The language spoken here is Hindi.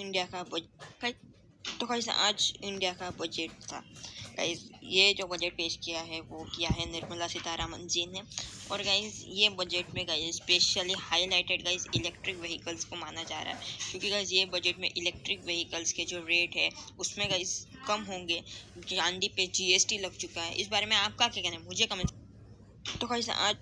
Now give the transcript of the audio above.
इंडिया का बजट तो कैसे आज इंडिया का बजट था। गाइज़ ये जो बजट पेश किया है, वो किया है निर्मला सीतारामन जी ने। और गाइज़ ये बजट में guys specially highlighted guys electric vehicles को माना जा रहा है। क्योंकि गाइज़ ये बजट में इलेक्ट्रिक व्हीकल्स के जो रेट है, उसमें गाइज़ कम होंगे। चांदी पे जीएसटी लग चुका है। इस बारे में आपका क्या कहना है? मुझे कमेंट तो गाइस आज